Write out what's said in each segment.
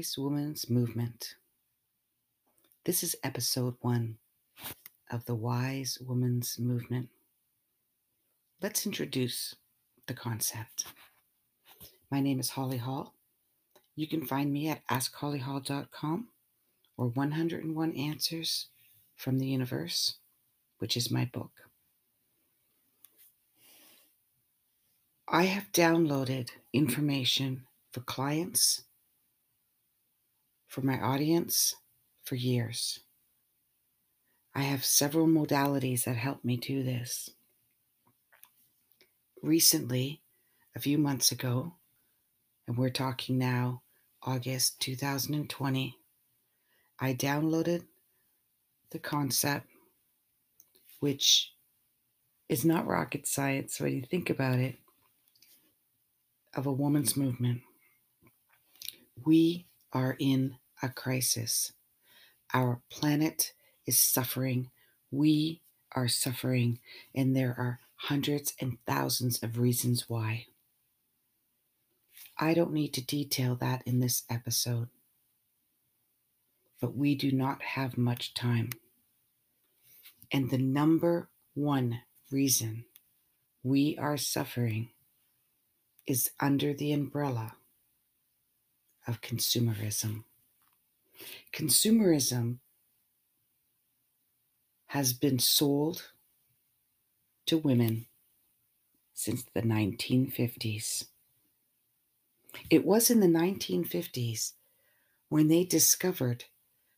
Wise Woman's Movement. This is episode one of the Wise Woman's Movement. Let's introduce the concept. My name is Holly Hall. You can find me at askhollyhall.com or 101 Answers from the Universe, which is my book. I have downloaded information for clients, for my audience, for years. I have several modalities that help me do this. Recently, a few months ago, and we're talking now August 2020, I downloaded the concept, which is not rocket science when you think about it, of a woman's movement. We are in a crisis. Our planet is suffering. We are suffering, and there are hundreds and thousands of reasons why. I don't need to detail that in this episode, but we do not have much time. And the number one reason we are suffering is under the umbrella of consumerism. Consumerism has been sold to women since the 1950s. It was in the 1950s when they discovered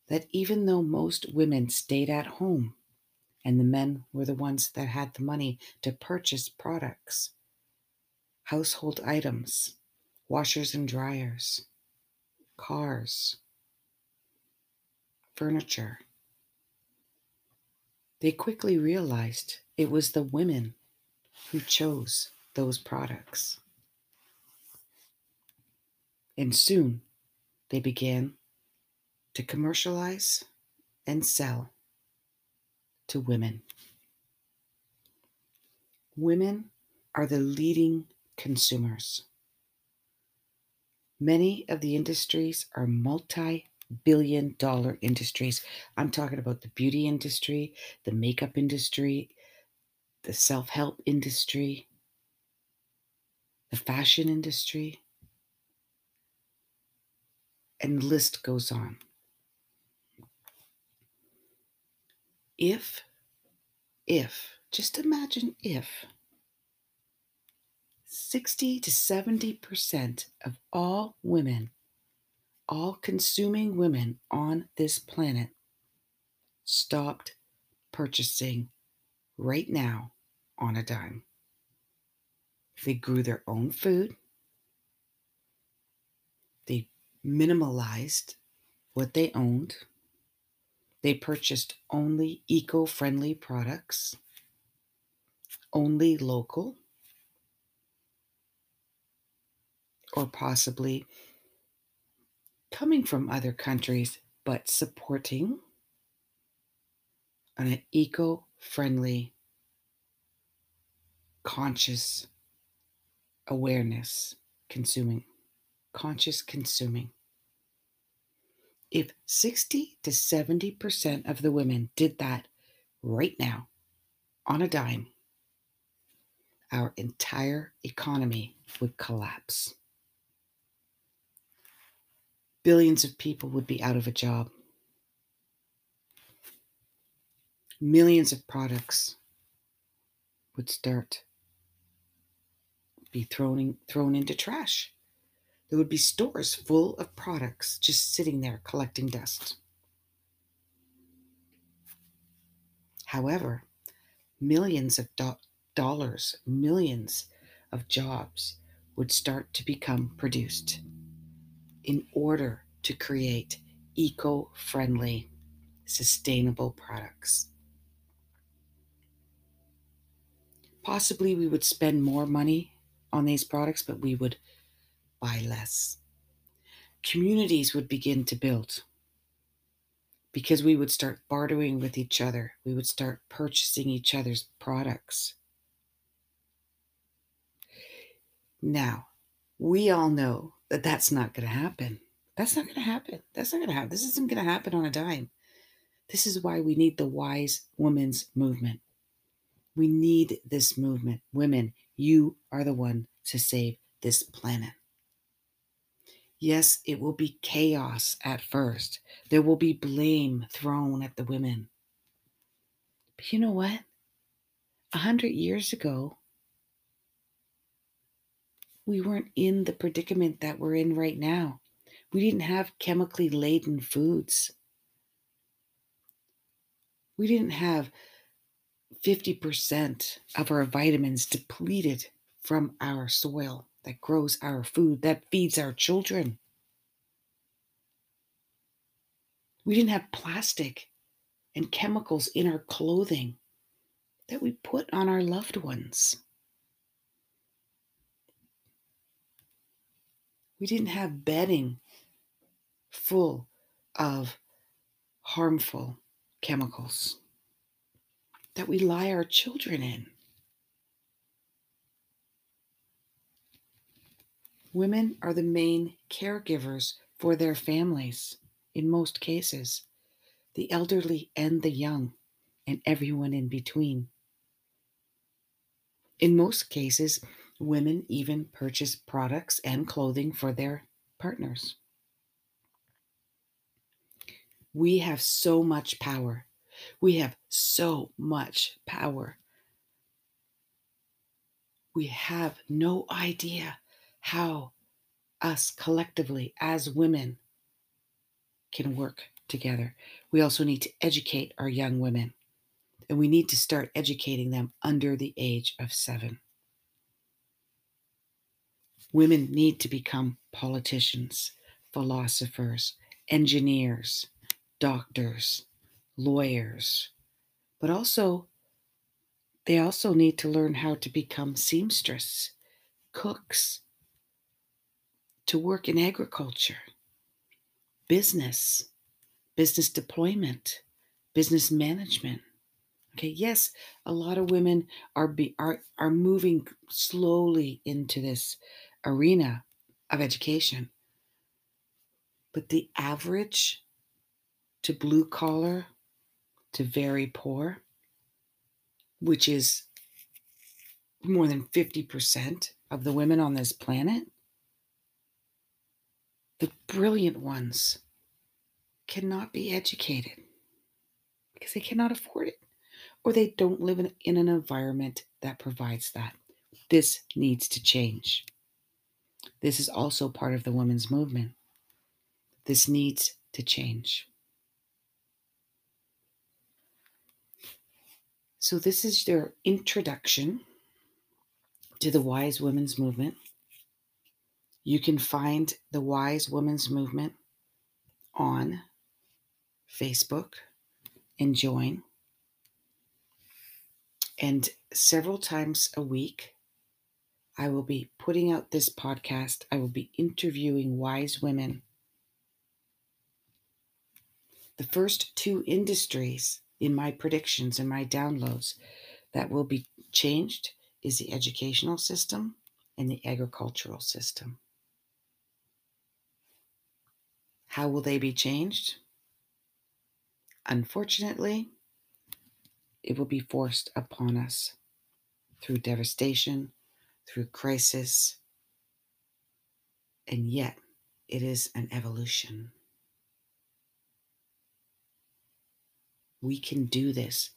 that even though most women stayed at home and the men were the ones that had the money to purchase products, household items, washers and dryers, cars, furniture. They quickly realized it was the women who chose those products. And soon they began to commercialize and sell to women. Women are the leading consumers. Many of the industries are multi billion dollar industries. I'm talking about the beauty industry, the makeup industry, the self help industry, the fashion industry, and the list goes on. If, if, just imagine if 60 to 70% of all women, all consuming women on this planet, stopped purchasing right now on a dime. They grew their own food. They minimalized what they owned. They purchased only eco friendly products, only local, or possibly coming from other countries, but supporting an eco friendly, conscious awareness consuming, conscious consuming. If 60 to 70% of the women did that right now on a dime, our entire economy would collapse billions of people would be out of a job. Millions of products would start be thrown in, thrown into trash. There would be stores full of products just sitting there collecting dust. However, millions of do- dollars, millions of jobs would start to become produced in order to create eco friendly, sustainable products. Possibly we would spend more money on these products, but we would buy less. Communities would begin to build because we would start bartering with each other. We would start purchasing each other's products. Now, we all know that that's not going to happen. That's not going to happen. That's not going to happen. This isn't going to happen on a dime. This is why we need the wise women's movement. We need this movement. Women, you are the one to save this planet. Yes, it will be chaos at first. There will be blame thrown at the women. But you know what? A hundred years ago, we weren't in the predicament that we're in right now. We didn't have chemically laden foods. We didn't have 50% of our vitamins depleted from our soil that grows our food, that feeds our children. We didn't have plastic and chemicals in our clothing that we put on our loved ones. We didn't have bedding full of harmful chemicals that we lie our children in. Women are the main caregivers for their families in most cases, the elderly and the young, and everyone in between. In most cases, women even purchase products and clothing for their partners. We have so much power. We have so much power. We have no idea how us collectively as women can work together. We also need to educate our young women, and we need to start educating them under the age of seven. Women need to become politicians, philosophers, engineers, doctors, lawyers, but also they also need to learn how to become seamstress, cooks, to work in agriculture, business, business deployment, business management. Okay, yes, a lot of women are be, are are moving slowly into this arena of education. But the average to blue collar to very poor, which is more than 50% of the women on this planet, the brilliant ones cannot be educated because they cannot afford it or they don't live in, in an environment that provides that. This needs to change. This is also part of the women's movement. This needs to change. So, this is your introduction to the Wise Women's Movement. You can find the Wise Women's Movement on Facebook and join. And several times a week, I will be putting out this podcast. I will be interviewing wise women. The first two industries in my predictions and my downloads that will be changed is the educational system and the agricultural system. How will they be changed? Unfortunately, it will be forced upon us through devastation, through crisis, and yet it is an evolution. We can do this.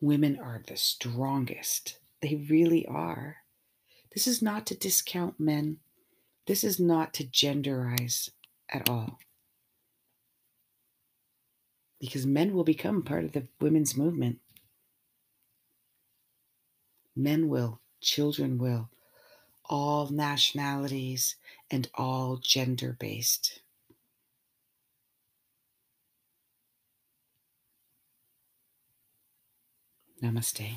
Women are the strongest. They really are. This is not to discount men. This is not to genderize at all. Because men will become part of the women's movement. Men will, children will, all nationalities and all gender based. Namaste.